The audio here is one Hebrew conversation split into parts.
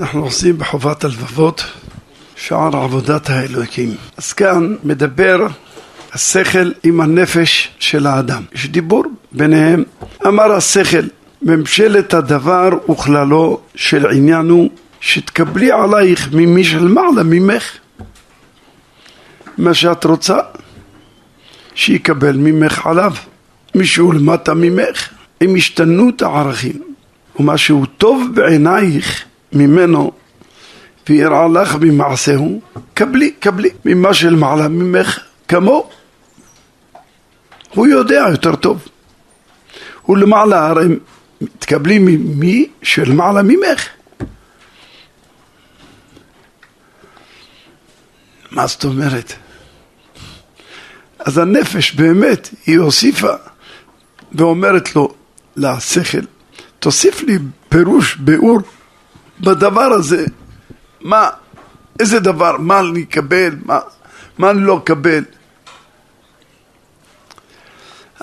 אנחנו עושים בחובת הלבבות שער עבודת האלוקים. אז כאן מדבר השכל עם הנפש של האדם. יש דיבור ביניהם. אמר השכל, ממשלת הדבר וכללו של עניין הוא שתקבלי עלייך ממי של מעלה ממך מה שאת רוצה שיקבל ממך עליו מישהו למטה ממך עם השתנות הערכים ומשהו טוב בעינייך ממנו ויראה לך ממעשהו קבלי, קבלי ממה של מעלה ממך כמו. הוא יודע יותר טוב. הוא למעלה הרי תקבלי ממי של מעלה ממך. מה זאת אומרת? אז הנפש באמת, היא הוסיפה ואומרת לו, לשכל, תוסיף לי פירוש, ביאור בדבר הזה, מה, איזה דבר, מה אני אקבל, מה, מה אני לא אקבל.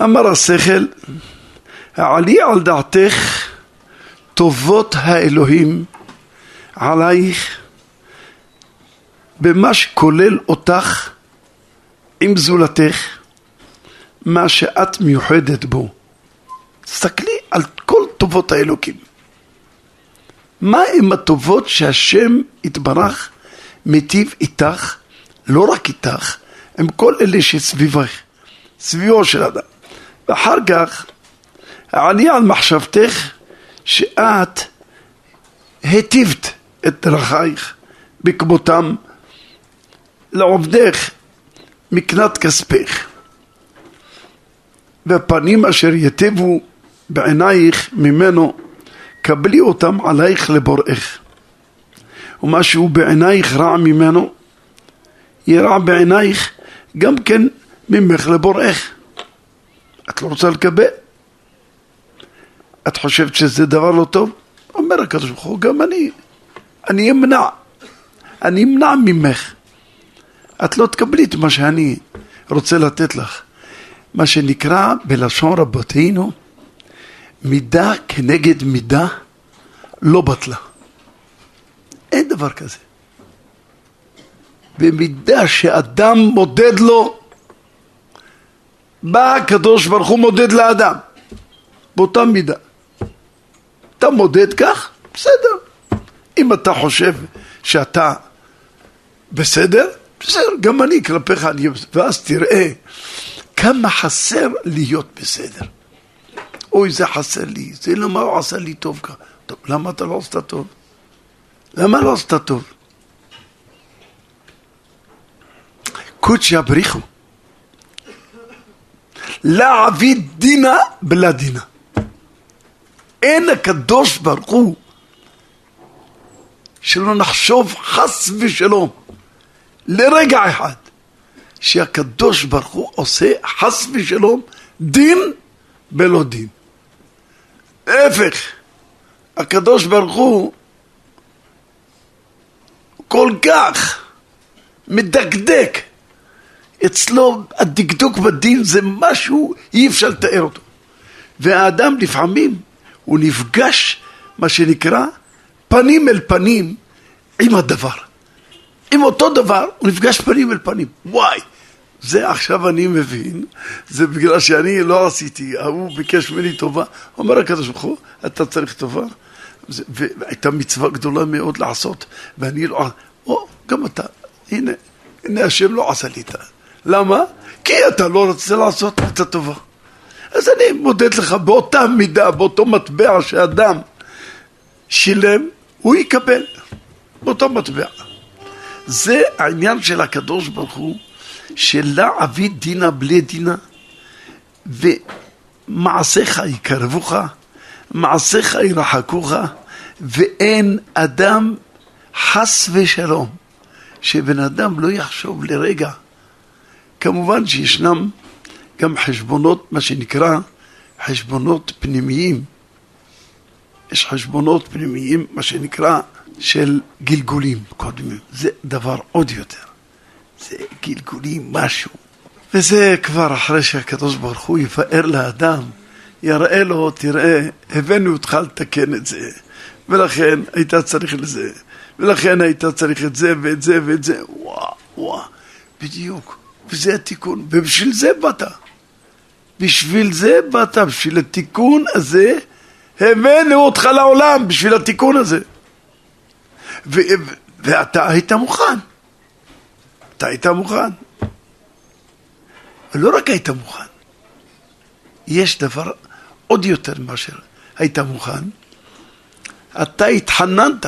אמר השכל, העלי על דעתך טובות האלוהים עלייך במה שכולל אותך עם זולתך, מה שאת מיוחדת בו. תסתכלי על כל טובות האלוקים. מה הם הטובות שהשם יתברך מיטיב איתך, לא רק איתך, עם כל אלה שסביבך, סביבו של אדם. ואחר כך, עלי על מחשבתך שאת היטיבת את דרכייך בכמותם לעובדך מקנת כספך והפנים אשר יטיבו בעינייך ממנו קבלי אותם עלייך לבוראך ומה שהוא בעינייך רע ממנו יהיה בעינייך גם כן ממך לבוראך את לא רוצה לקבל? את חושבת שזה דבר לא טוב? אומר הקדוש ברוך הוא גם אני אני אמנע אני אמנע ממך את לא תקבלי את מה שאני רוצה לתת לך. מה שנקרא בלשון רבותינו, מידה כנגד מידה לא בטלה. אין דבר כזה. במידה שאדם מודד לו, בא הקדוש ברוך הוא מודד לאדם, באותה מידה. אתה מודד כך, בסדר. אם אתה חושב שאתה בסדר, בסדר, גם אני כלפיך אני... ואז תראה כמה חסר להיות בסדר. אוי, זה חסר לי, זה למה הוא עשה לי טוב ככה. טוב, למה אתה לא עשית טוב? למה לא עשית טוב? קודשא בריחו. לעביד דינה בלה דינה. אין הקדוש ברוך הוא שלא נחשוב חס ושלום לרגע אחד שהקדוש ברוך הוא עושה חס ושלום דין בלא דין. להפך, הקדוש ברוך הוא כל כך מדקדק, אצלו הדקדוק בדין זה משהו אי אפשר לתאר אותו. והאדם לפעמים הוא נפגש, מה שנקרא, פנים אל פנים עם הדבר. עם אותו דבר, הוא נפגש פנים אל פנים. וואי, זה עכשיו אני מבין, זה בגלל שאני לא עשיתי, ההוא ביקש ממני טובה. אומר הקדוש ברוך הוא, אתה צריך טובה. והייתה מצווה גדולה מאוד לעשות, ואני לא... או, גם אתה, הנה, הנה השם לא עשה לי את ה... למה? כי אתה לא רוצה לעשות את הטובה. אז אני מודד לך באותה מידה, באותו מטבע שאדם שילם, הוא יקבל באותו מטבע. זה העניין של הקדוש ברוך הוא, שלה אבי דינה בלי דינה, ומעשיך יקרבוך, מעשיך ירחקוך, ואין אדם חס ושלום, שבן אדם לא יחשוב לרגע. כמובן שישנם גם חשבונות, מה שנקרא חשבונות פנימיים. יש חשבונות פנימיים, מה שנקרא של גלגולים קודמים. זה דבר עוד יותר. זה גלגולים, משהו. וזה כבר אחרי שהקדוש ברוך הוא יפאר לאדם, יראה לו, תראה, הבאנו אותך לתקן את זה, ולכן היית צריך לזה, ולכן היית צריך את זה ואת זה ואת זה, וואו, וואו, בדיוק, וזה התיקון, ובשביל זה באת. בשביל זה באת, בשביל התיקון הזה, הבאנו אותך לעולם, בשביל התיקון הזה. ו- ואתה היית מוכן. אתה היית מוכן. ולא רק היית מוכן, יש דבר עוד יותר מאשר היית מוכן. אתה התחננת,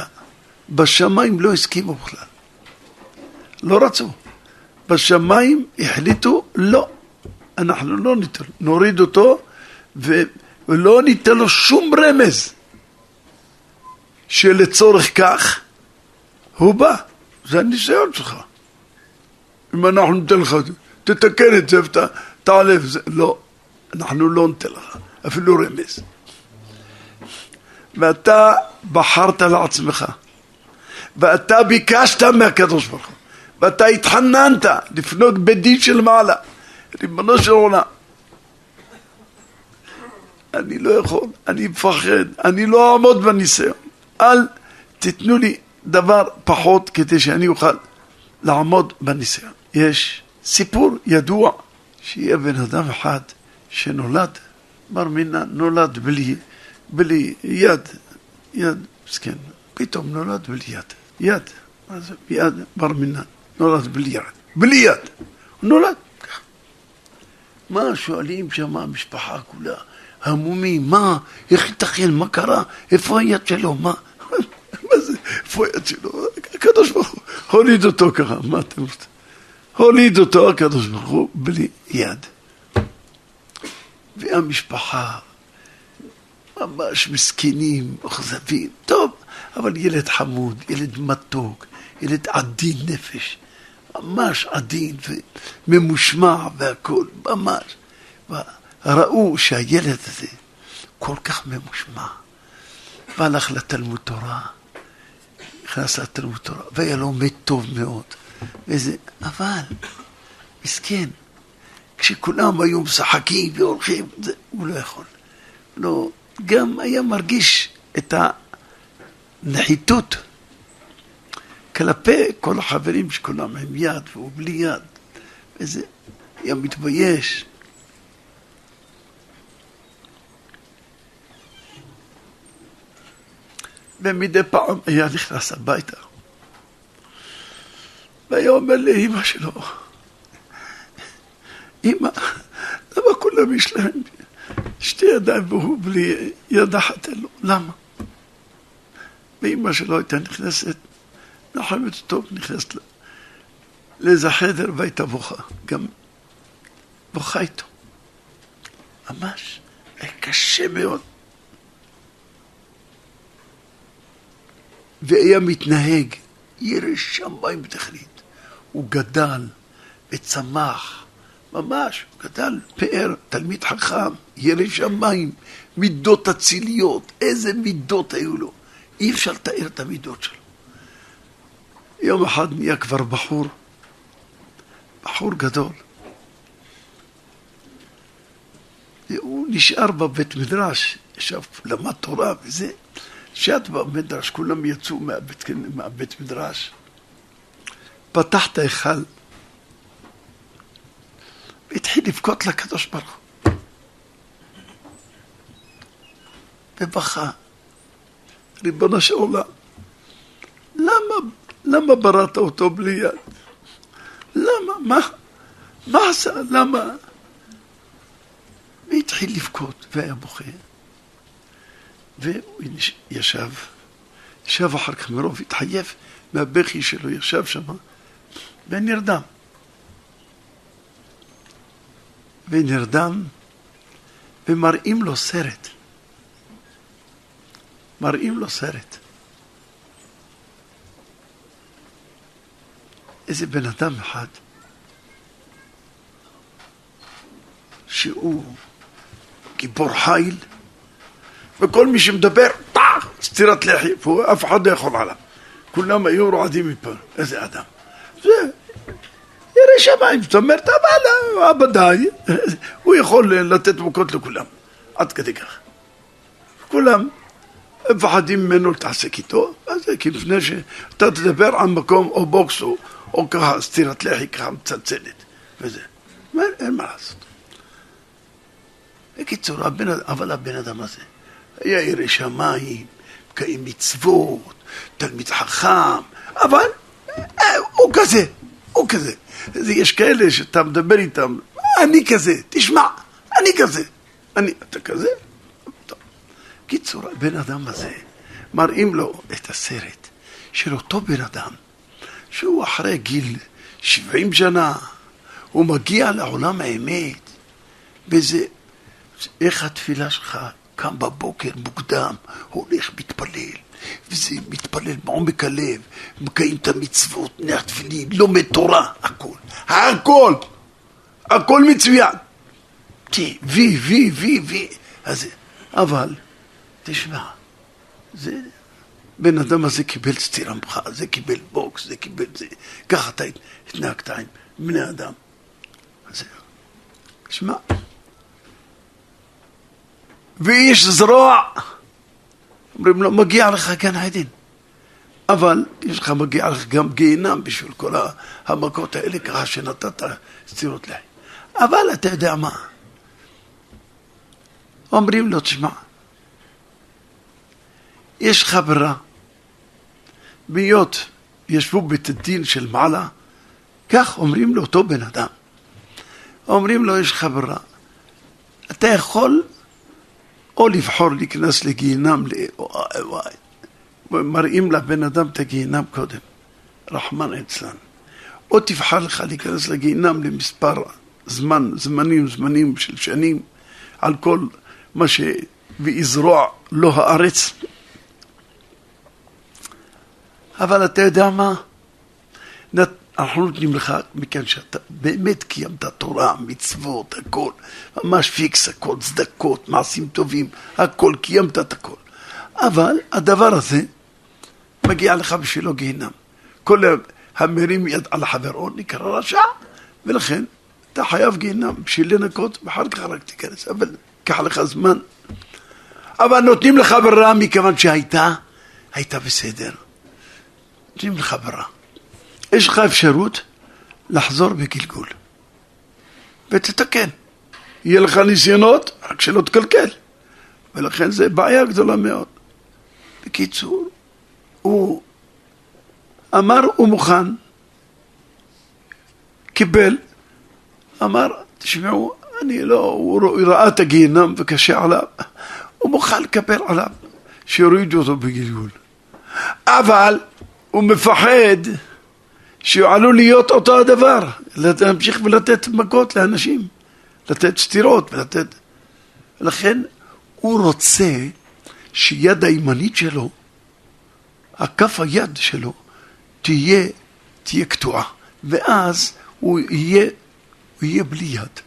בשמיים לא הסכימו בכלל. לא רצו. בשמיים החליטו, לא, אנחנו לא ניתן, נוריד אותו ולא ניתן לו שום רמז שלצורך כך הוא בא. זה הניסיון שלך. אם אנחנו ניתן לך, תתקן את זה ותעלה וזה. לא, אנחנו לא ניתן לך, אפילו רמז. ואתה בחרת לעצמך, ואתה ביקשת מהקדוש ברוך הוא, ואתה התחננת לפנות בדין של מעלה, ריבונו של עולם. אני לא יכול, אני מפחד, אני לא אעמוד בניסיון. אל תיתנו לי דבר פחות כדי שאני אוכל לעמוד בניסיון. יש סיפור ידוע שיהיה בן אדם אחד שנולד, בר מינה נולד בלי, בלי יד, יד, מסכן, פתאום נולד בלי יד, יד, זה? יד בר מינה, נולד בלי יד, בלי יד, נולד. מה שואלים שם המשפחה כולה, המומים, מה, איך ייתכן, מה קרה, איפה היד שלו, מה, מה זה, איפה היד שלו, הקדוש ברוך הוא הוליד אותו ככה, מה אתם רוצים? הוליד אותו הקדוש ברוך הוא בלי יד. והמשפחה ממש מסכנים, אכזבים, טוב, אבל ילד חמוד, ילד מתוק, ילד עדין נפש, ממש עדין וממושמע והכול, ממש. ראו שהילד הזה כל כך ממושמע, והלך לתלמוד תורה, נכנס לתלמוד תורה, והיה לומד טוב מאוד. וזה, אבל, מסכן, כשכולם היו משחקים והולכים, זה, הוא לא יכול. לא, גם היה מרגיש את הנחיתות כלפי כל החברים שכולם עם יד והוא בלי יד. וזה, היה מתבייש. ומדי פעם היה נכנס הביתה. והיה אומר לאימא שלו, אמא, למה כולם יש להם שתי ידיים והוא בלי יד אחת אין לו? למה? ואימא שלו הייתה נכנסת, נחמת אותו, נכנסת לאיזה חדר והייתה בוכה, גם בוכה איתו. ממש, היה קשה מאוד. והיה מתנהג ירא שמיים בתכלית. הוא גדל וצמח, ממש, הוא גדל פאר, תלמיד חכם, ירא שמיים, מידות אציליות, איזה מידות היו לו. אי אפשר לתאר את המידות שלו. יום אחד נהיה כבר בחור, בחור גדול. והוא נשאר בבית מדרש, ישב, למד תורה וזה. שאת בבית מדרש, כולם יצאו מהבית, מהבית מדרש. פתח את ההיכל והתחיל לבכות לקדוש ברוך הוא. ובכה, ריבונו של עולם, למה, למה בראת אותו בלי יד? למה? מה? מה עשה? למה? והתחיל לבכות והיה בוכה. והוא ישב, ישב אחר כך מרוב התחייב מהבכי שלו, ישב שם ונרדם. ונרדם, ומראים לו סרט. מראים לו סרט. איזה בן אדם אחד שהוא גיבור חיל, וכל מי שמדבר, טח, סטירת לחי, ואף אחד לא יכול עליו. כולם היו רועדים מפה. איזה אדם. זה שמיים, זאת אומרת, אבל עבדיי, הוא יכול לתת מכות לכולם, עד כדי כך. כולם, מפחדים ממנו להתעסק איתו, אז זה כי לפני שאתה תדבר על מקום או בוקס או, או ככה סטירת לחי ככה מצלצלת וזה, אין, אין מה לעשות. בקיצור, הבן, אבל הבן אדם הזה היה ירא שמיים, מקיים מצוות, תלמיד חכם, אבל אה, הוא כזה, הוא כזה. יש כאלה שאתה מדבר איתם, אני כזה, תשמע, אני כזה. אני, אתה כזה? טוב. קיצור, הבן אדם הזה, מראים לו את הסרט של אותו בן אדם, שהוא אחרי גיל 70 שנה, הוא מגיע לעולם האמת, וזה, איך התפילה שלך קם בבוקר מוקדם, הולך, מתפלל, וזה מתפלל בעומק הלב, מקיים את המצוות, נר תפילין, לומד תורה, הכל, הכל, הכל מצוין. תי, וי, וי, וי, וי. אז, אבל, תשמע, זה, בן אדם הזה קיבל סטירה ממך, זה קיבל בוקס, זה קיבל זה, ככה אתה התנהגת עם בני אדם. אז, תשמע, ואיש זרוע, אומרים לו, מגיע לך גן עדן. אבל יש לך, מגיע לך גם גיהינם בשביל כל המכות האלה, ככה שנתת סטירות להם. אבל אתה יודע מה? אומרים לו, תשמע, יש לך ברירה. בהיות ישבו בית הדין של מעלה, כך אומרים לאותו בן אדם. אומרים לו, יש לך ברירה. אתה יכול או לבחור להיכנס לגיהינם, מראים לבן אדם את הגיהינם קודם, רחמן אצלן. או תבחר לך להיכנס לגיהינם למספר זמן, זמנים, זמנים של שנים, על כל מה ש... ויזרוע לו הארץ. אבל אתה יודע מה? אנחנו נותנים לך, מכאן שאתה באמת קיימת תורה, מצוות, הכל, ממש פיקס, הכל, צדקות, מעשים טובים, הכל, קיימת את הכל. אבל הדבר הזה מגיע לך בשבילו גיהינם. כל המרים יד על חברו נקרא רשע, ולכן אתה חייב גיהינם בשביל לנקות, ואחר כך רק תיכנס. אבל ייקח לך זמן. אבל נותנים לך ברירה מכיוון שהייתה, הייתה בסדר. נותנים לך ברירה. יש לך אפשרות לחזור בגלגול ותתקן. יהיה לך ניסיונות, רק שלא תקלקל. ולכן זה בעיה גדולה מאוד. בקיצור, הוא אמר הוא מוכן, קיבל, אמר, תשמעו, אני לא, הוא ראה את הגיהנם וקשה עליו, הוא מוכן לקבל עליו שיורידו אותו בגלגול. אבל הוא מפחד שעלול להיות אותו הדבר, להמשיך ולתת מכות לאנשים, לתת סטירות ולתת... לכן הוא רוצה שיד הימנית שלו, הכף היד שלו, תהיה, תהיה קטועה, ואז הוא יהיה, הוא יהיה בלי יד.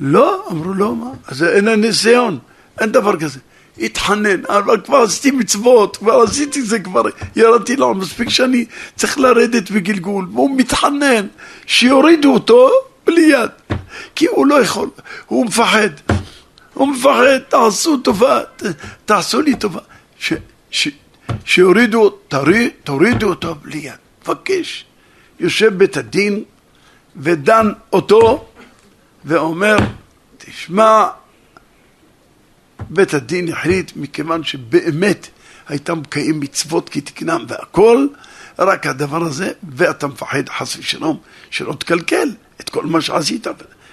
לא, אמרו לו, מה? אז אין הניסיון, אין דבר כזה. התחנן, אבל כבר עשיתי מצוות, כבר עשיתי זה, כבר ירדתי לו, מספיק שאני צריך לרדת בגלגול, והוא מתחנן שיורידו אותו בלי יד, כי הוא לא יכול, הוא מפחד, הוא מפחד, תעשו טובה, תעשו לי טובה, ש, ש, שיורידו, תוריד, תורידו אותו בלי יד, מבקש, יושב בית הדין ודן אותו ואומר, תשמע, בית הדין החליט, מכיוון שבאמת הייתה מקיים מצוות כתקנם והכל, רק הדבר הזה, ואתה מפחד חס ושלום שלא תקלקל את כל מה שעשית,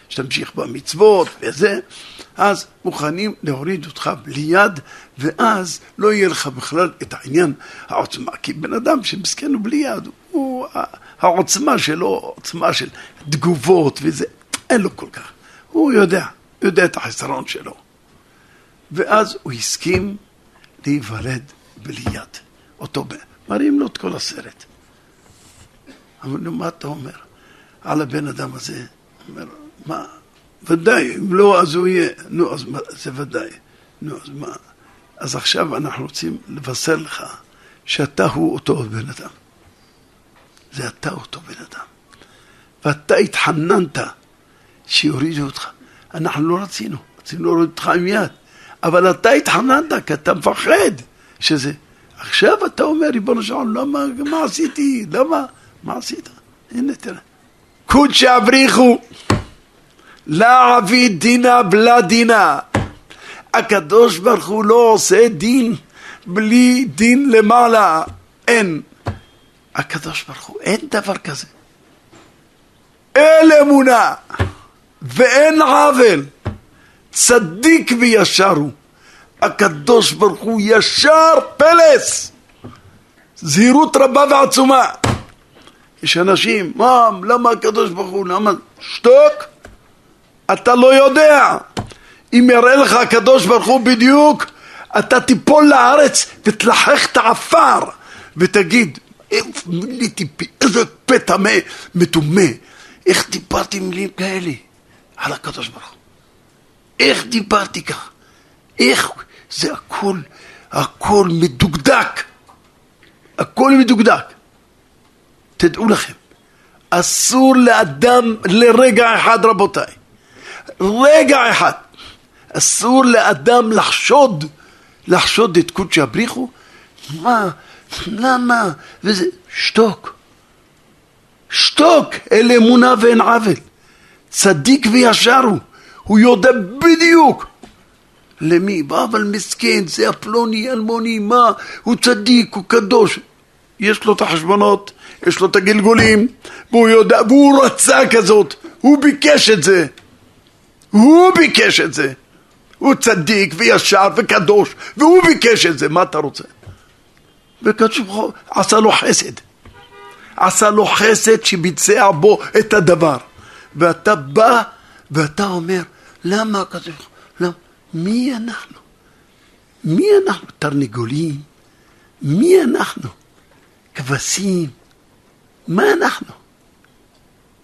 שתמשיך במצוות וזה, אז מוכנים להוריד אותך בלי יד, ואז לא יהיה לך בכלל את העניין העוצמה. כי בן אדם שמסכן הוא בלי יד, הוא, העוצמה שלו, עוצמה של תגובות וזה, אין לו כל כך. הוא יודע, יודע את החסרון שלו. ואז הוא הסכים להיוולד בלי יד. אותו. מראים לו את כל הסרט. אמר לו, מה אתה אומר על הבן אדם הזה? אומר, מה, ודאי, אם לא, אז הוא יהיה. נו, אז מה, זה ודאי. נו, אז מה? אז עכשיו אנחנו רוצים לבשר לך שאתה הוא אותו בן אדם. זה אתה אותו בן אדם. ואתה התחננת שיורידו אותך. אנחנו לא רצינו, רצינו להוריד אותך עם יד. אבל אתה התחננת כי אתה מפחד שזה, עכשיו אתה אומר, ריבונו של עולם, למה, מה עשיתי? למה? מה עשית? הנה תראה. קודשא אבריחו, לא עביד דינה בלה דינה. הקדוש ברוך הוא לא עושה דין בלי דין למעלה. אין. הקדוש ברוך הוא, אין דבר כזה. אין אמונה ואין עוול. צדיק וישר הוא. הקדוש ברוך הוא ישר פלס. זהירות רבה ועצומה. יש אנשים, מה, למה הקדוש ברוך הוא, למה? שתוק, אתה לא יודע. אם יראה לך הקדוש ברוך הוא בדיוק, אתה תיפול לארץ ותלחך את העפר ותגיד, איזה טמא, מדומה, איך דיברתי מילים כאלה על הקדוש ברוך הוא? איך דיברתי כך? איך? זה הכל, הכל מדוקדק. הכל מדוקדק. תדעו לכם, אסור לאדם לרגע אחד, רבותיי, רגע אחד, אסור לאדם לחשוד, לחשוד את קודשא בריחו, מה, למה, וזה, שתוק, שתוק, אלה אמונה ואין עוול, צדיק וישר הוא, הוא יודע בדיוק למי, אבל מסכן, זה הפלוני, אלמוני, מה, הוא צדיק, הוא קדוש, יש לו את החשבונות, יש לו את הגלגולים, והוא יודע, והוא רצה כזאת, הוא ביקש את זה. הוא ביקש את זה. הוא צדיק וישר וקדוש, והוא ביקש את זה, מה אתה רוצה? וקדוש ברוך הוא עשה לו חסד. עשה לו חסד שביצע בו את הדבר. ואתה בא ואתה אומר, למה הוא? למה? מי אנחנו? מי אנחנו? תרנגולים? מי אנחנו? כבשים? מה אנחנו?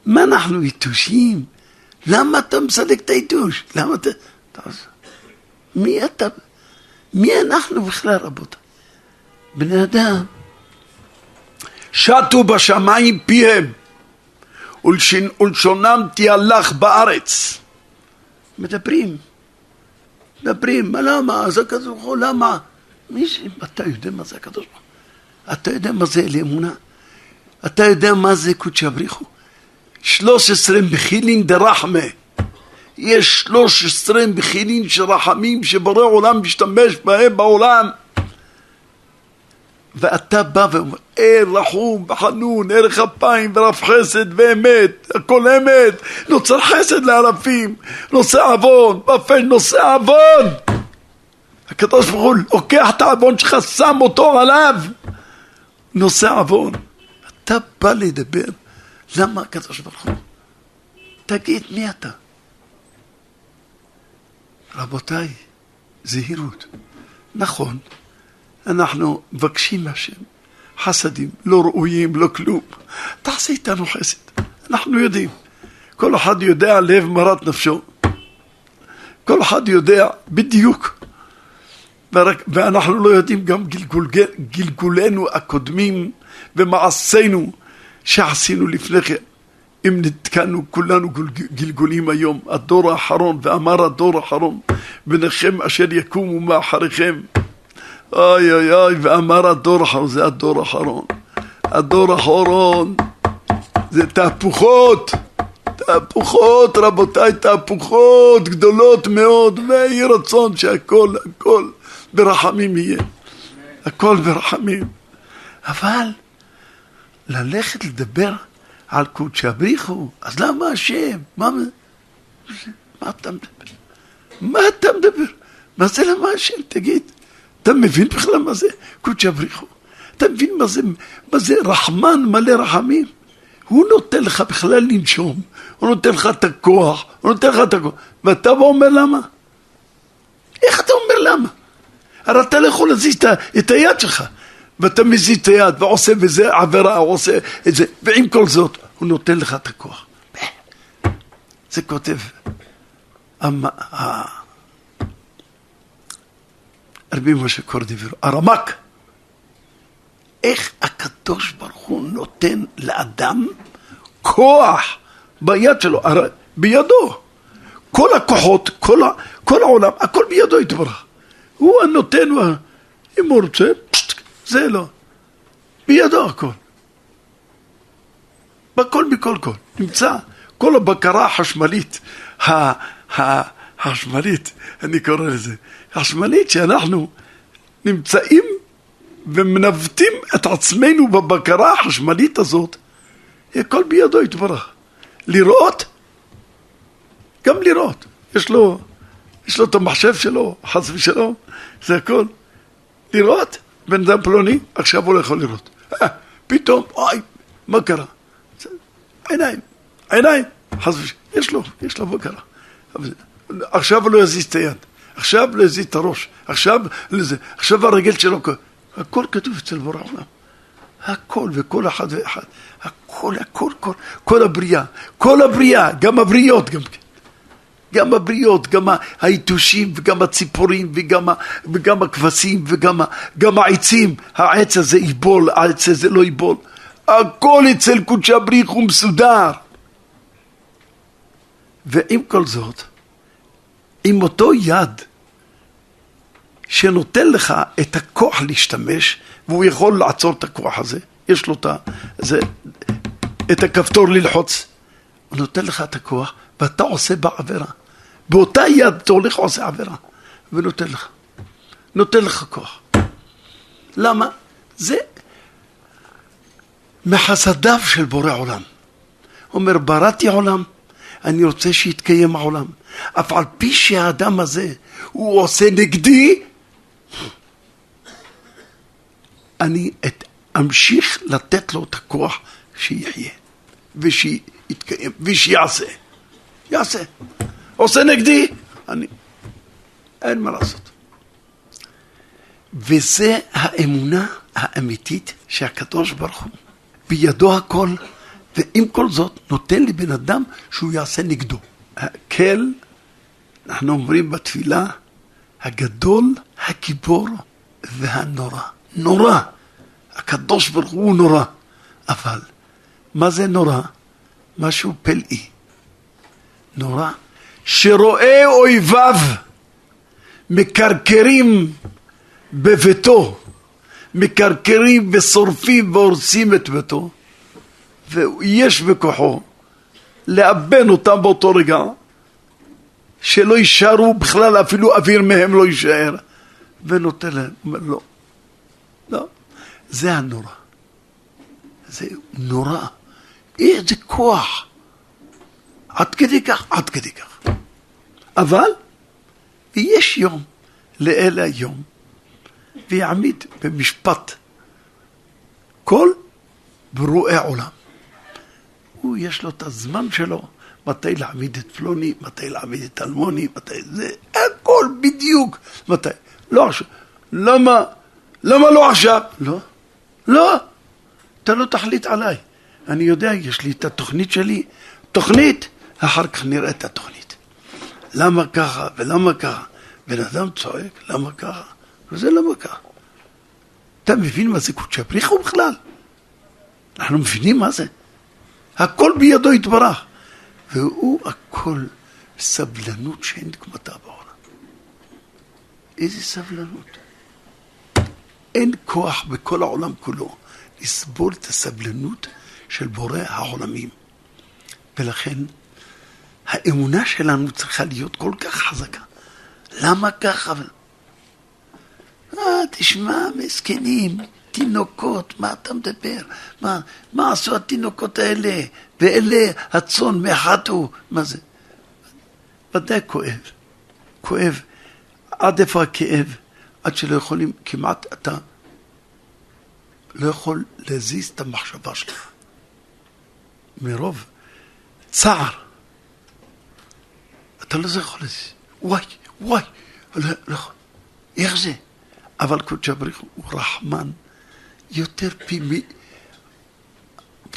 מה אנחנו יתושים? למה אתה מסלק את היתוש? למה אתה... מי אתה? מי אנחנו בכלל, רבותיי? בני אדם שטו בשמיים פיהם ולשונם תהלך בארץ. מדברים, מדברים, מה למה? זה הקדוש ברוך הוא, למה? מי ש... אתה יודע מה זה הקדוש ברוך הוא? אתה יודע מה זה לאמונה? אתה יודע מה זה קודשא בריחו? שלוש עשרה בחילין דרחמה. יש שלוש עשרה בחילין של רחמים שבורא עולם משתמש בהם בעולם. ואתה בא ואומר, אה רחום וחנון, ערך אפיים ורב חסד ואמת, הכל אמת, נוצר חסד לאלפים, נושא עוון, באפל נושא עוון. הקדוש ברוך הוא לוקח את העוון שלך, שם אותו עליו, נושא עוון. אתה בא לדבר, למה הקדוש ברוך הוא? תגיד מי אתה. רבותיי, זהירות. נכון, אנחנו מבקשים מהשם חסדים, לא ראויים, לא כלום. תעשה איתנו חסד, אנחנו יודעים. כל אחד יודע לב מרת נפשו. כל אחד יודע בדיוק. ואנחנו לא יודעים גם גלגול, גלגולנו הקודמים ומעשינו שעשינו לפני כן. אם נתקענו כולנו גלגולים היום, הדור האחרון, ואמר הדור האחרון, בניכם אשר יקומו מאחריכם. אוי אוי אוי, ואמר הדור האחרון, זה הדור האחרון. הדור האחרון זה תהפוכות, תהפוכות רבותיי, תהפוכות גדולות מאוד, ויהי רצון שהכל, הכל ברחמים יהיה. הכל ברחמים. אבל ללכת לדבר על קודשא בריחו, אז למה השם? מה, מה אתה מדבר? מה אתה מדבר? מה זה למה השם? תגיד. אתה מבין בכלל מה זה קודשא בריחו? אתה מבין מה זה, מה זה רחמן מלא רחמים? הוא נותן לך בכלל לנשום, הוא נותן לך את הכוח, הוא נותן לך את הכוח, ואתה בא אומר למה? איך אתה אומר למה? הרי אתה לא יכול להזיז את היד שלך, ואתה מזיז את היד ועושה בזה עבירה, עושה את זה, ועם כל זאת, הוא נותן לך את הכוח. זה כותב רבי משה קורדיבר, הרמק. איך הקדוש ברוך הוא נותן לאדם כוח ביד שלו, הרי בידו. כל הכוחות, כל, ה, כל העולם, הכל בידו יתברך. הוא הנותן, אם הוא רוצה, פשט, זה לא. בידו הכל. בכל מכל כל. נמצא כל הבקרה החשמלית, החשמלית, אני קורא לזה, החשמלית שאנחנו נמצאים ומנווטים את עצמנו בבקרה החשמלית הזאת, הכל בידו יתברך. לראות, גם לראות. יש לו, יש לו את המחשב שלו, חס ושלום, זה הכל. לראות, בן אדם פלוני, עכשיו הוא לא יכול לראות. אה, פתאום, אוי, מה קרה? עיניים, עיניים, חס ושלום, יש לו, יש לו בקרה. עכשיו הוא לא יזיז את היד, עכשיו יזיז את הראש, עכשיו לזה, עכשיו הרגל שלו, הכל כתוב אצל בורא עולם. הכל וכל אחד ואחד, הכל, הכל, כל, כל הבריאה, כל הבריאה, גם הבריות גם כן. גם הבריות, גם היתושים וגם הציפורים וגם, וגם הכבשים וגם גם העצים, העץ הזה ייבול, העץ הזה לא ייבול. הכל אצל קודשי הבריך הוא מסודר. ועם כל זאת, עם אותו יד שנותן לך את הכוח להשתמש, והוא יכול לעצור את הכוח הזה, יש לו את, זה, את הכפתור ללחוץ, הוא נותן לך את הכוח, ואתה עושה בה עבירה. באותה יד אתה הולך ועושה עבירה, ונותן לך. נותן לך כוח. למה? זה מחסדיו של בורא עולם. אומר, בראתי עולם, אני רוצה שיתקיים העולם. אף על פי שהאדם הזה, הוא עושה נגדי, אני את, אמשיך לתת לו את הכוח שיחיה, ושיתקיים, ושיעשה. יעשה. עושה נגדי, אני... אין מה לעשות. וזה האמונה האמיתית שהקדוש ברוך הוא בידו הכל, ועם כל זאת נותן לבן אדם שהוא יעשה נגדו. הקל, אנחנו אומרים בתפילה, הגדול, הגיבור והנורא. נורא. הקדוש ברוך הוא נורא. אבל מה זה נורא? משהו פלאי. נורא. שרואה אויביו מקרקרים בביתו, מקרקרים ושורפים והורסים את ביתו, ויש בכוחו לאבן אותם באותו רגע, שלא יישארו בכלל, אפילו אוויר מהם לא יישאר, ונותן להם, אומר לא, לא, זה הנורא, זה נורא, איזה כוח, עד כדי כך, עד כדי כך. אבל יש יום לאלה היום, ויעמיד במשפט כל ברואי עולם. הוא, יש לו את הזמן שלו, מתי להעמיד את פלוני, מתי להעמיד את אלמוני, מתי זה, הכל בדיוק. מתי? לא עכשיו. למה? למה לא עכשיו? לא. לא. אתה לא תחליט עליי. אני יודע, יש לי את התוכנית שלי. תוכנית, אחר כך נראה את התוכנית. למה ככה ולמה ככה? בן אדם צועק, למה ככה? וזה למה ככה. אתה מבין מה זה קודשי הבריחו בכלל? אנחנו מבינים מה זה? הכל בידו יתברך. והוא הכל סבלנות שאין כמותה בעולם. איזה סבלנות. אין כוח בכל העולם כולו לסבול את הסבלנות של בורא העולמים. ולכן האמונה שלנו צריכה להיות כל כך חזקה. למה ככה? אה, תשמע, מסכנים, תינוקות, מה אתה מדבר? מה, מה עשו התינוקות האלה? ואלה הצאן מחטו, מה זה? ודאי כואב, כואב. עד איפה הכאב? עד שלא יכולים, כמעט אתה לא יכול להזיז את המחשבה שלך. מרוב צער. אתה לא יכול להזיז. וואי, וואי, לא, לא. איך זה? אבל קודש הבריך הוא רחמן יותר פי מ...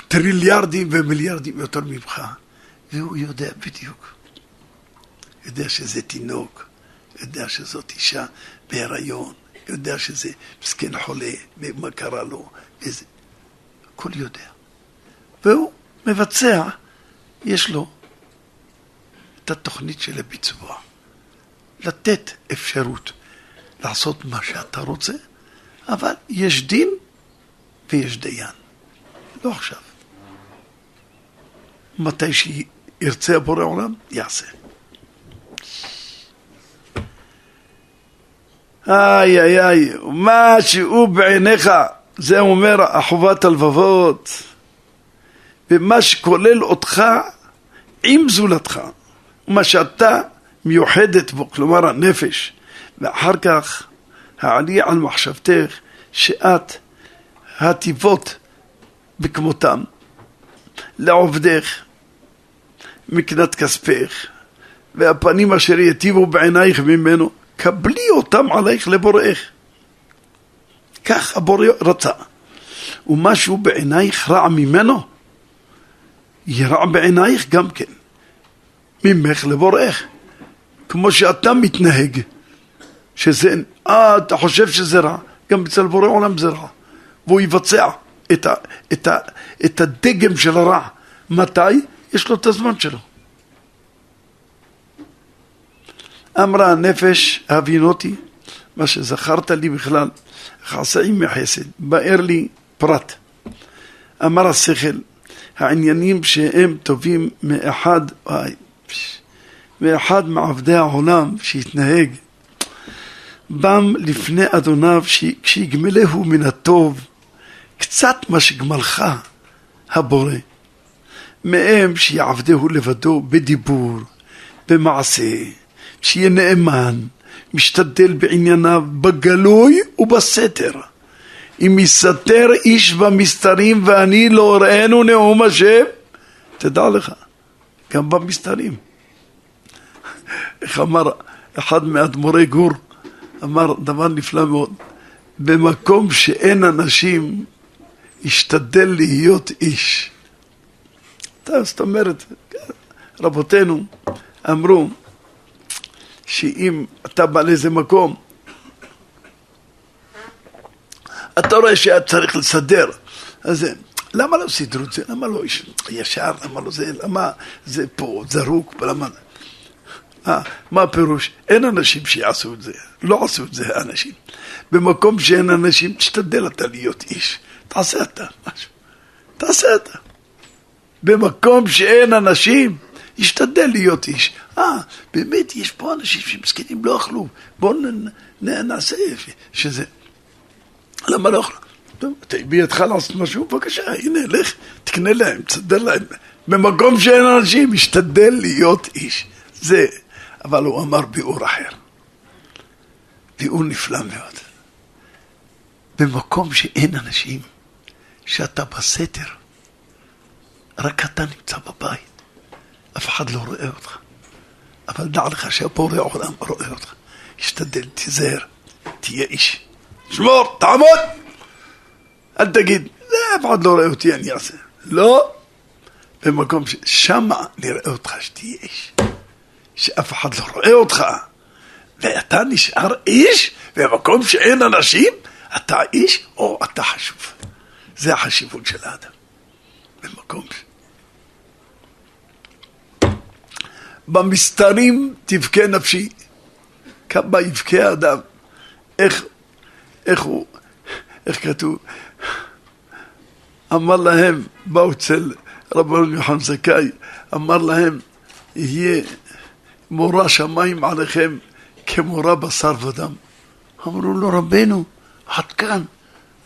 טריליארדים ומיליארדים יותר ממך, והוא יודע בדיוק. יודע שזה תינוק, יודע שזאת אישה בהיריון, יודע שזה מסכן חולה, ומה קרה לו, איזה... הכל יודע. והוא מבצע, יש לו את התוכנית של הביצוע. לתת אפשרות לעשות מה שאתה רוצה, אבל יש דין ויש דיין. לא עכשיו. מתי שירצה הבורא עולם, יעשה. איי איי איי, מה שהוא בעיניך, זה אומר החובת הלבבות, ומה שכולל אותך עם זולתך, מה שאתה מיוחדת בו, כלומר הנפש, ואחר כך העלי על מחשבתך שאת הטיבות בכמותם לעובדך מקנת כספך והפנים אשר יטיבו בעינייך ממנו קבלי אותם עלייך לבוראך. כך הבורא רצה. ומשהו בעינייך רע ממנו ירע בעינייך גם כן ממך לבוראך. כמו שאתה מתנהג שזה, אה, אתה חושב שזה רע, גם אצל בורא עולם זה רע. והוא יבצע את, ה, את, ה, את הדגם של הרע. מתי? יש לו את הזמן שלו. אמרה הנפש, הבינותי, מה שזכרת לי בכלל, חסאים מחסד, באר לי פרט. אמר השכל, העניינים שהם טובים מאחד, וואי, מאחד מעבדי העולם שהתנהג בם לפני אדוניו כשיגמלהו מן הטוב קצת מה שגמלך הבורא מהם שיעבדהו לבדו בדיבור, במעשה, שיהיה נאמן, משתדל בענייניו בגלוי ובסתר. אם יסתר איש במסתרים ואני לא אראנו נאום השם, תדע לך, גם במסתרים. איך אמר אחד מאדמו"רי גור? אמר דבר נפלא מאוד, במקום שאין אנשים, השתדל להיות איש. זאת אומרת, רבותינו אמרו שאם אתה בא לאיזה מקום, אתה רואה שהיה צריך לסדר, אז למה לא סידרו את זה? למה לא ישר? למה לא זה? למה זה פה זרוק? למה... אה, מה הפירוש? אין אנשים שיעשו את זה, לא עשו את זה האנשים. במקום שאין אנשים, תשתדל אתה להיות איש, תעשה אתה משהו, תעשה אתה. במקום שאין אנשים, ישתדל להיות איש. אה, באמת, יש פה אנשים שמסכנים, לא אכלו, בואו נעשה שזה. למה לא אכלו? בידך לעשות משהו, בבקשה, הנה, לך, תקנה להם, תסדר להם. במקום שאין אנשים, ישתדל להיות איש. זה אבל הוא אמר ביאור אחר. ביאור נפלא מאוד. במקום שאין אנשים, שאתה בסתר, רק אתה נמצא בבית, אף אחד לא רואה אותך. אבל דע לך שהבורא עולם רואה אותך. השתדל, תיזהר, תהיה איש. שמור, תעמוד! אל תגיד, אף אחד לא רואה אותי, אני אעשה. לא, במקום ששמה נראה אותך שתהיה איש. שאף אחד לא רואה אותך, ואתה נשאר איש, במקום שאין אנשים, אתה איש או אתה חשוב. זה החשיבות של האדם. במקום ש... במסתרים תבכה נפשי. כמה יבכה האדם. איך, איך הוא, איך כתוב? אמר להם, באו אצל רבנו יוחנן זכאי, אמר להם, יהיה מורה שמיים עליכם כמורה בשר ודם. אמרו לו, רבנו, עד כאן,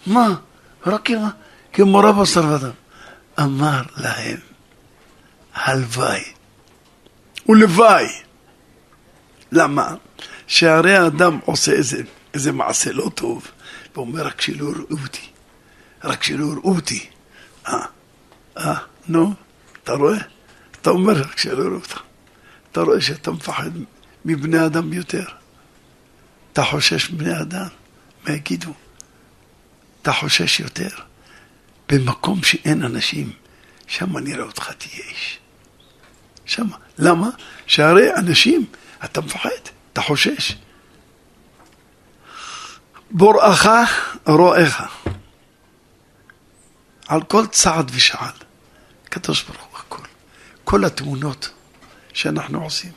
מה? רק כמורה בשר ודם. אמר להם, הלוואי ולוואי. למה? שהרי האדם עושה איזה, איזה מעשה לא טוב, ואומר, רק שלא יראו אותי, רק שלא יראו אותי. אה, אה, נו, אתה רואה? אתה אומר, רק שלא יראו אותך. אתה רואה שאתה מפחד מבני אדם יותר. אתה חושש מבני אדם, מה יגידו? אתה חושש יותר. במקום שאין אנשים, שם נראה אותך תהיה איש. שם. למה? שהרי אנשים, אתה מפחד, אתה חושש. בוראך רואיך. על כל צעד ושעל. קדוש ברוך הוא הכל. כל התמונות. שאנחנו עושים.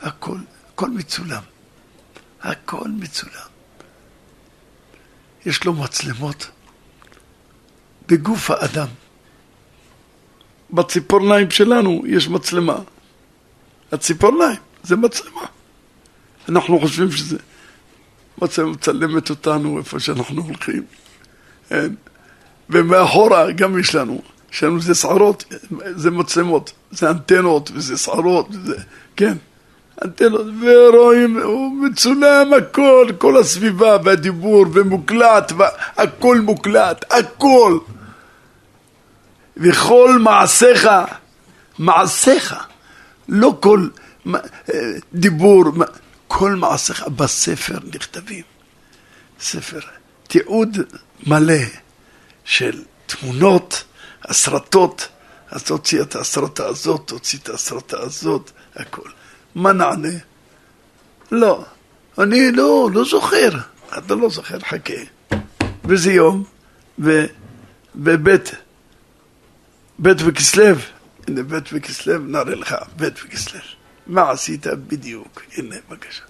הכל, הכל מצולם. הכל מצולם. יש לו מצלמות בגוף האדם. בציפורניים שלנו יש מצלמה. הציפורניים זה מצלמה. אנחנו חושבים שזה מצלמה מצלמת אותנו איפה שאנחנו הולכים. כן? ומאחורה גם יש לנו, יש לנו זה שערות, זה מצלמות, זה אנטנות וזה שערות, וזה, כן. אנטנות, ורואים, הוא מצולם הכל, כל הסביבה והדיבור ומוקלט, הכל מוקלט, הכל. וכל מעשיך, מעשיך, לא כל דיבור, כל מעשיך בספר נכתבים. ספר, תיעוד מלא של תמונות, הסרטות, אז תוציא את הסרטה הזאת, תוציא את הסרטה הזאת, הכל. מה נענה? לא. אני לא, לא זוכר. אתה לא זוכר, חכה. וזה יום, ובבית, בית וכסלו, הנה בית וכסלו, נראה לך, בית וכסלו. מה עשית בדיוק? הנה, בבקשה.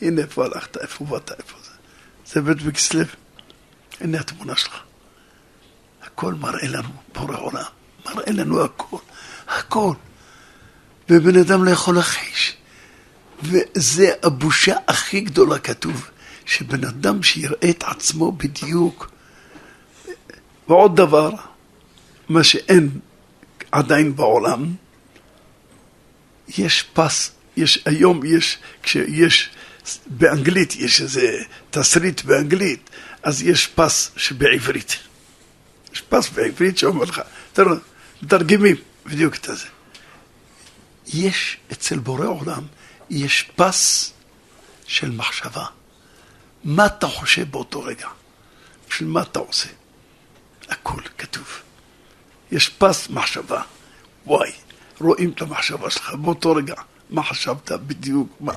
הנה איפה הלכת, איפה באת, איפה זה. זה בית וכסלו. הנה התמונה שלך. הכל מראה לנו, בורא עולם. מראה לנו הכל. הכל. ובן אדם לא יכול להכחיש. וזה הבושה הכי גדולה כתוב, שבן אדם שיראה את עצמו בדיוק. ועוד דבר, מה שאין עדיין בעולם, יש פס, יש, היום יש, כשיש, באנגלית יש איזה תסריט באנגלית, אז יש פס שבעברית. יש פס בעברית שאומר לך, תראה, מתרגמים בדיוק את זה. יש אצל בורא עולם, יש פס של מחשבה. מה אתה חושב באותו רגע? בשביל מה אתה עושה? הכל כתוב. יש פס מחשבה. וואי, רואים את המחשבה שלך באותו רגע. מה חשבת בדיוק? מה,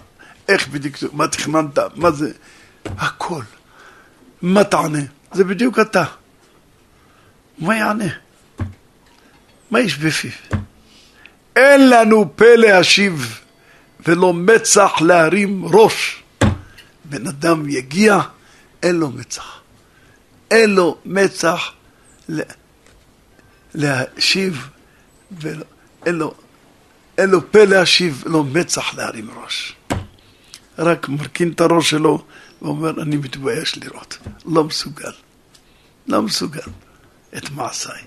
איך בדיוק? מה תכננת? מה זה? הכל. מה תענה? זה בדיוק אתה. מה יענה? מה יש בפיו? אין לנו פה להשיב ולא מצח להרים ראש. בן אדם יגיע, אין לו מצח. אין לו מצח להשיב, ואין לו, אין לו פה להשיב, לא מצח להרים ראש. רק מרכין את הראש שלו ואומר, אני מתבייש לראות. לא מסוגל. לא מסוגל את מעשיי.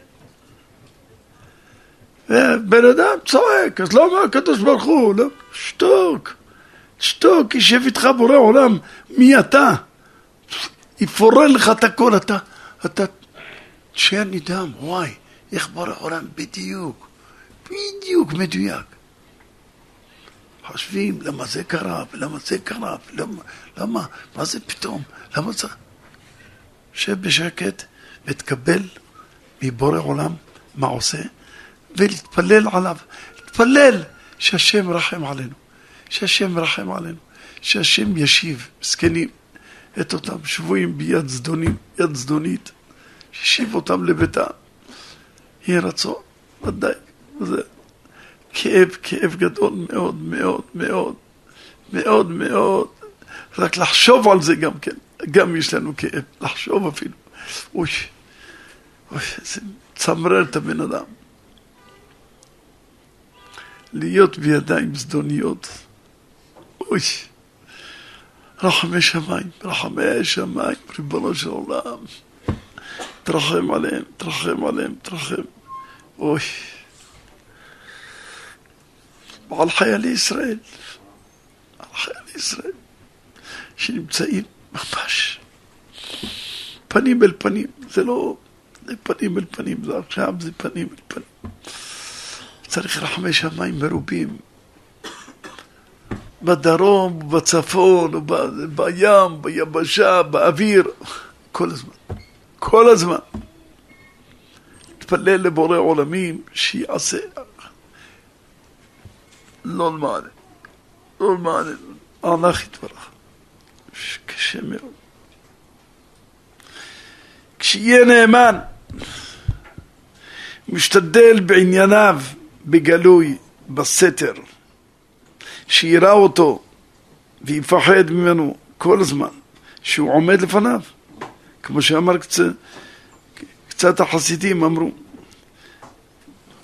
בן אדם צועק, אז לא אומר הקדוש ברוך הוא? לא, שתוק, שתוק, יישב איתך בורא עולם, מי אתה? יפורר לך את הכל, אתה, אתה תשאר נדהם, וואי, איך בורא עולם בדיוק, בדיוק מדויק. חושבים למה זה קרה, ולמה זה קרה, ולמה, למה, מה זה פתאום, למה זה... שב בשקט ותקבל מבורא עולם מה עושה. ולהתפלל עליו, להתפלל שהשם רחם עלינו, שהשם רחם עלינו, שהשם ישיב, זקנים, את אותם שבויים ביד זדונים, יד זדונית, שישיב אותם לביתם. יהי רצון, ודאי, זה כאב, כאב גדול מאוד מאוד מאוד, מאוד מאוד, רק לחשוב על זה גם כן, גם יש לנו כאב, לחשוב אפילו, אוי, אוי, זה מצמרר את הבן אדם. להיות בידיים זדוניות. אוי, רחמי שמיים, רחמי שמיים, ריבונו של עולם. תרחם עליהם, תרחם עליהם, תרחם. אוי. ועל חיילי ישראל, על חיילי ישראל, שנמצאים ממש פנים אל פנים, זה לא, זה פנים אל פנים, זה עכשיו זה פנים אל פנים. צריך רחמי שמיים מרובים. בדרום, בצפון, בים, ביבשה, באוויר, כל הזמן. כל הזמן. תפלל לבורא עולמים שיעשה לא למעלה. לא למעלה. ענך יתברך. קשה מאוד. כשיהיה נאמן, משתדל בענייניו, בגלוי, בסתר, שיראה אותו ויפחד ממנו כל הזמן שהוא עומד לפניו. כמו שאמר קצת, קצת החסידים אמרו,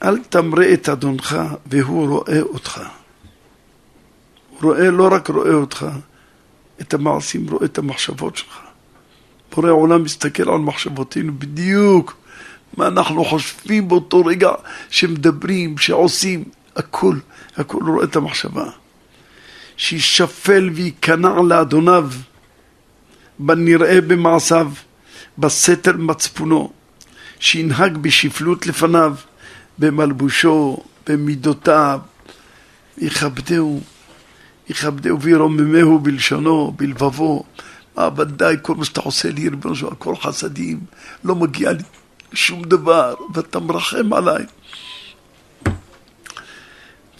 אל תמרה את אדונך והוא רואה אותך. הוא רואה, לא רק רואה אותך, את המעשים, רואה את המחשבות שלך. בורא העולם מסתכל על מחשבותינו בדיוק מה אנחנו חושבים באותו רגע שמדברים, שעושים, הכל, הכל רואה את המחשבה. שישפל וייכנע לאדוניו בנראה במעשיו, בסתר מצפונו, שינהג בשפלות לפניו, במלבושו, במידותיו, יכבדהו, יכבדהו וירוממהו בלשונו, בלבבו. מה ודאי כל מה שאתה עושה לי, ריבונו שלו, הכל חסדים, לא מגיע לי שום דבר, ואתה מרחם עליי.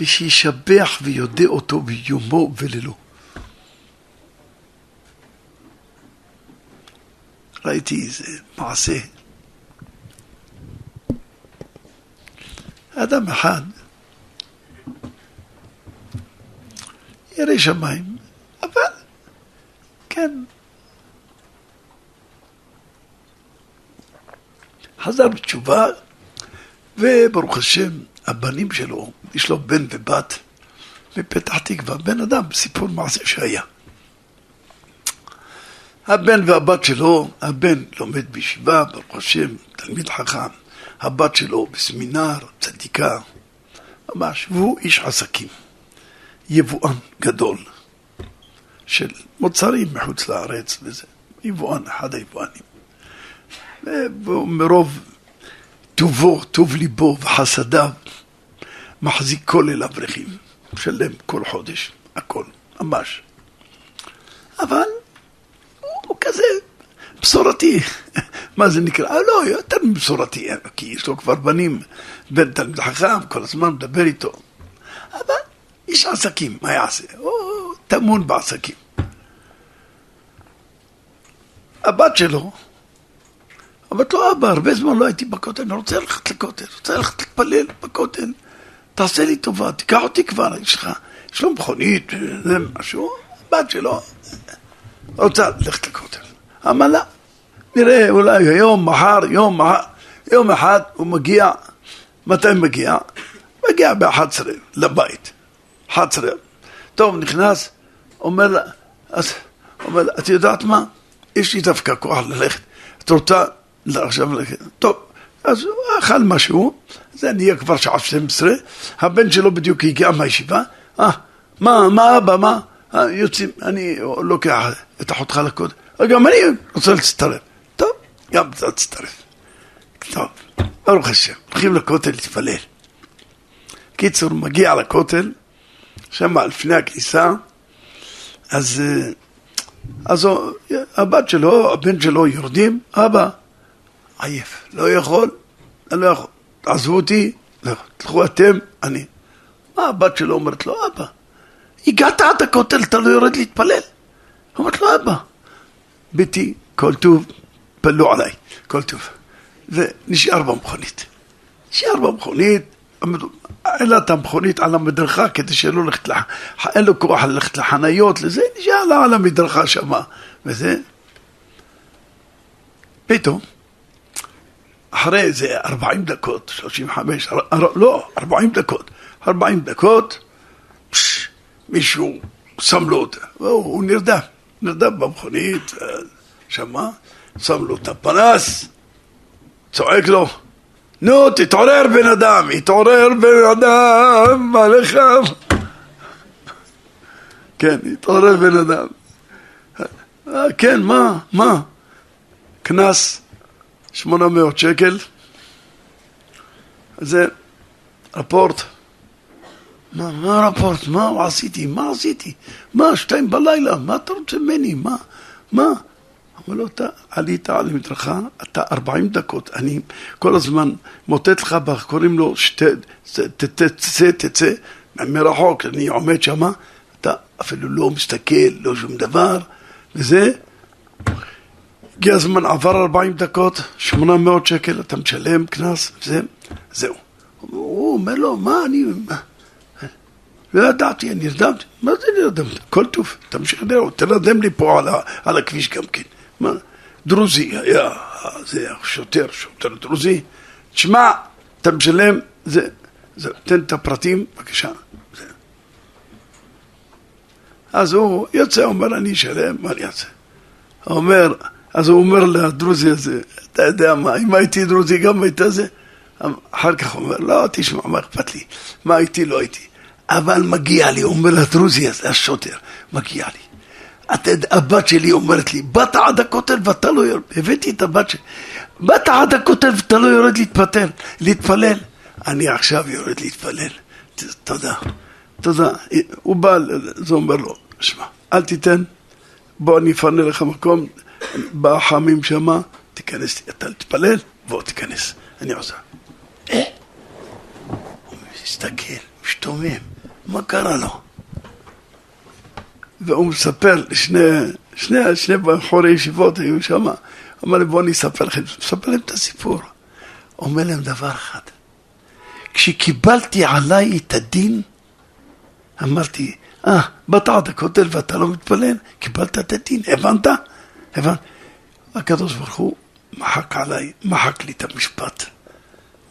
ושישבח ויודה אותו ביומו ולילו. ראיתי איזה מעשה. אדם אחד, ירא שמיים, אבל, כן, חזר בתשובה, וברוך השם, הבנים שלו, יש לו בן ובת מפתח תקווה, בן אדם, סיפור מעשה שהיה. הבן והבת שלו, הבן לומד בישיבה, ברוך השם, תלמיד חכם, הבת שלו בסמינר, צדיקה, ממש, והוא איש עסקים, יבואן גדול של מוצרים מחוץ לארץ וזה, יבואן, אחד היבואנים. ומרוב טובו, טוב ליבו וחסדיו, מחזיק כולל אברכים, משלם כל חודש, הכל, ממש. אבל הוא כזה בשורתי. מה זה נקרא? לא, יותר מבשורתי, כי יש לו כבר בנים, בן תלמיד חכם, כל הזמן מדבר איתו. אבל איש עסקים, מה יעשה? הוא טמון בעסקים. הבת שלו, אמרת לו, אבא, הרבה זמן לא הייתי בכותל, אני רוצה ללכת לכותל, רוצה ללכת להתפלל בכותל. תעשה לי טובה, תיקח אותי כבר, יש לך, יש לו מכונית, זה משהו, הבת שלו רוצה ללכת לכותל. אמר לה, נראה אולי היום, מחר, יום, מחר, יום אחד הוא מגיע, מתי מגיע? מגיע ב-11 לבית, 11. טוב, נכנס, אומר לה, אז, אומר לה, את יודעת מה? יש לי דווקא כוח ללכת. את רוצה עכשיו, טוב, אז הוא אכל משהו, זה נהיה כבר שעה 12, הבן שלו בדיוק הגיע מהישיבה, אה, מה, מה אבא, מה? אה, יוצאים, אני לוקח את אחותך לקוד, גם אני רוצה להצטרף. גם אתה תצטרף. טוב, ברוך השם, הולכים לכותל להתפלל. קיצור, מגיע לכותל, שם לפני הכניסה, אז, אה, אז הבת שלו, הבן שלו יורדים, אבא, עייף, לא יכול, אני לא יכול, תעזבו אותי, לא, תלכו אתם, אני. מה הבת שלו אומרת לו, אבא, הגעת עד הכותל, אתה לא יורד להתפלל? אומרת לו, אבא, ביתי, כל טוב, פלו עליי, כל טוב. ונשאר במכונית. נשאר במכונית, אין לה את המכונית על המדרכה כדי שלא ללכת, לח... אין לו כוח ללכת לחניות, לזה, נשאר לה על המדרכה שמה, וזה. פתאום אחרי איזה 40 דקות, 35, לא, 40 דקות, 40 דקות, פש, מישהו שם לו אותה, הוא נרדם, נרדם במכונית, אה, שמע, שם לו את הפנס, צועק לו, נו, תתעורר בן אדם, התעורר בן אדם, מה לך? כן, התעורר בן אדם. אה, כן, מה, מה? קנס 800 שקל, זה רפורט. מה, מה רפורט? מה עשיתי? מה עשיתי? מה, שתיים בלילה? מה אתה רוצה ממני? מה? מה? אמר לו, אתה עלית על המדרכה, אתה 40 דקות, אני כל הזמן מוטט לך, קוראים לו, תצא, תצא, מרחוק, אני עומד שם, אתה אפילו לא מסתכל, לא שום דבר, וזה הגיע הזמן, עבר 40 דקות, 800 שקל, אתה משלם קנס, זה, זהו. הוא אומר לו, מה אני... לא ידעתי, אני נרדמתי. מה זה נרדמת? הכל טוב, תמשיך לראות, תרדם לי פה על, על הכביש גם כן. מה? דרוזי היה, זה שוטר, שוטר דרוזי, תשמע, אתה משלם, זה, זה, תן את הפרטים, בבקשה. זה. אז הוא יוצא, אומר, אני אשלם, מה אני אעשה? הוא אומר, אז הוא אומר לדרוזי הזה, אתה יודע מה, אם הייתי דרוזי גם היית זה? אחר כך הוא אומר, לא, תשמע, מה אכפת לי? מה הייתי, לא הייתי. אבל מגיע לי, אומר לדרוזי הזה, השוטר, מגיע לי. יודע, הבת שלי אומרת לי, באת עד הכותל ואתה לא יורד, הבאתי את הבת שלי, באת עד הכותל ואתה לא יורד להתפטר, להתפלל. אני עכשיו יורד להתפלל. תודה, תודה. הוא בא, זה אומר לו, שמע, אל תיתן, בוא אני אפנה לך מקום, בא חמים שמה, תיכנס, אתה תתפלל, בוא תיכנס, אני עושה. אה? הוא מסתכל, משתומם, מה קרה לו? והוא מספר לשני, שני, שני בחורי ישיבות היו שם, אמר לי בואו אני אספר לכם, מספר להם את הסיפור. אומר להם דבר אחד, כשקיבלתי עליי את הדין, אמרתי, אה, באת עד הכותל ואתה לא מתפלל, קיבלת את הדין, הבנת? הבנת? הקדוש ברוך הוא מחק עליי, מחק לי את המשפט.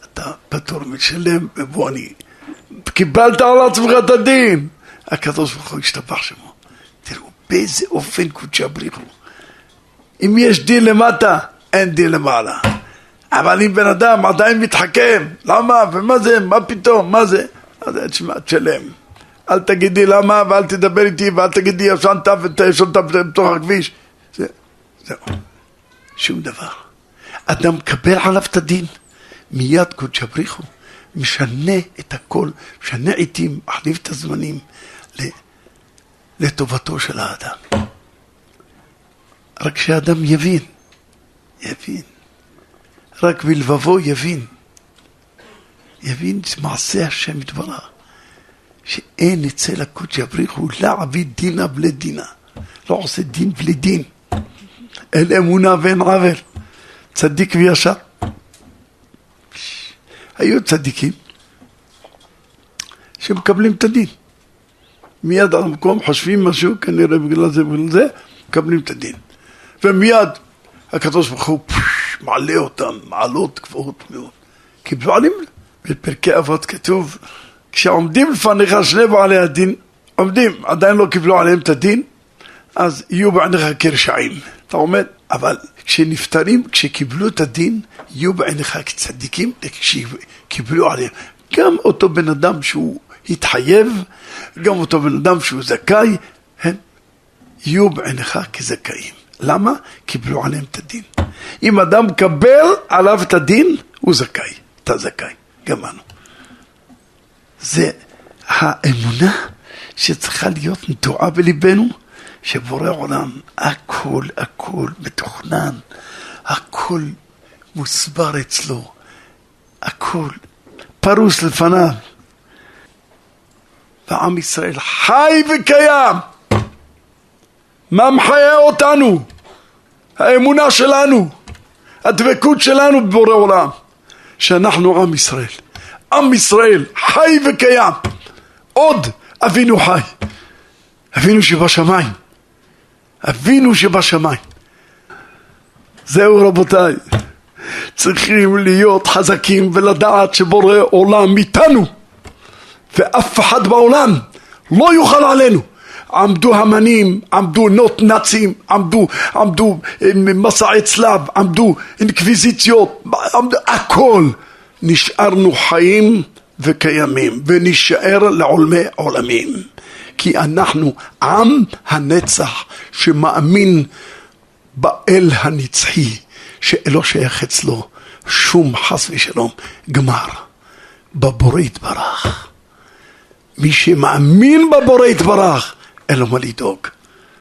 אתה פטור משלם, ובוא אני... קיבלת על עצמך את הדין. הקדוש ברוך הוא השתבח שמו. באיזה אופן קודשא בריחו. אם יש דין למטה, אין דין למעלה. אבל אם בן אדם עדיין מתחכם, למה? ומה זה? מה פתאום? מה זה? אז תשמע, תשלם. אל תגידי למה, ואל תדבר איתי, ואל תגידי ישנת וישנת בתוך הכביש. זה, זהו. שום דבר. אדם מקבל עליו את הדין, מיד קודשא בריחו, משנה את הכל, משנה עיתים, מחליף את הזמנים לטובתו של האדם. רק שהאדם יבין, יבין, רק בלבבו יבין, יבין את מעשה השם יתברך, שאין אצל הקודש יבריחו להעביד דינה בלי דינה, לא עושה דין בלי דין, אין אמונה ואין עוול, צדיק וישר. היו צדיקים שמקבלים את הדין. מיד על המקום חושבים משהו, כנראה בגלל זה ובגלל זה, מקבלים את הדין. ומיד הקדוש ברוך הוא מעלה אותם, מעלות גבוהות מאוד. כי בעלים, בפרקי אבות כתוב, כשעומדים לפניך שני בעלי הדין, עומדים, עדיין לא קיבלו עליהם את הדין, אז יהיו בעיניך כרשעים. אתה עומד, אבל כשנפטרים, כשקיבלו את הדין, יהיו בעיניך כצדיקים, כשקיבלו עליהם. גם אותו בן אדם שהוא התחייב, גם אותו בן אדם שהוא זכאי, הם יהיו בעיניך כזכאים. למה? קיבלו עליהם את הדין. אם אדם מקבל עליו את הדין, הוא זכאי. אתה זכאי, גם אנו. זה האמונה שצריכה להיות נטועה בליבנו, שבורא עולם, הכל, הכל מתוכנן, הכל מוסבר אצלו, הכל פרוס לפניו. ועם ישראל חי וקיים. מה מחיה אותנו? האמונה שלנו, הדבקות שלנו בבורא עולם, שאנחנו עם ישראל. עם ישראל חי וקיים. עוד אבינו חי. אבינו שבשמיים. אבינו שבשמיים. זהו רבותיי, צריכים להיות חזקים ולדעת שבורא עולם איתנו ואף אחד בעולם לא יוכל עלינו. עמדו המנים, עמדו נוט נאצים, עמדו, עמדו אה, מסעי צלב, עמדו אינקוויזיציות, עמדו, הכל. נשארנו חיים וקיימים, ונישאר לעולמי עולמים. כי אנחנו עם הנצח שמאמין באל הנצחי, שלא שייך אצלו שום חס ושלום גמר, בבורא יתברך. מי שמאמין בבורא יתברך, אין לו מה לדאוג.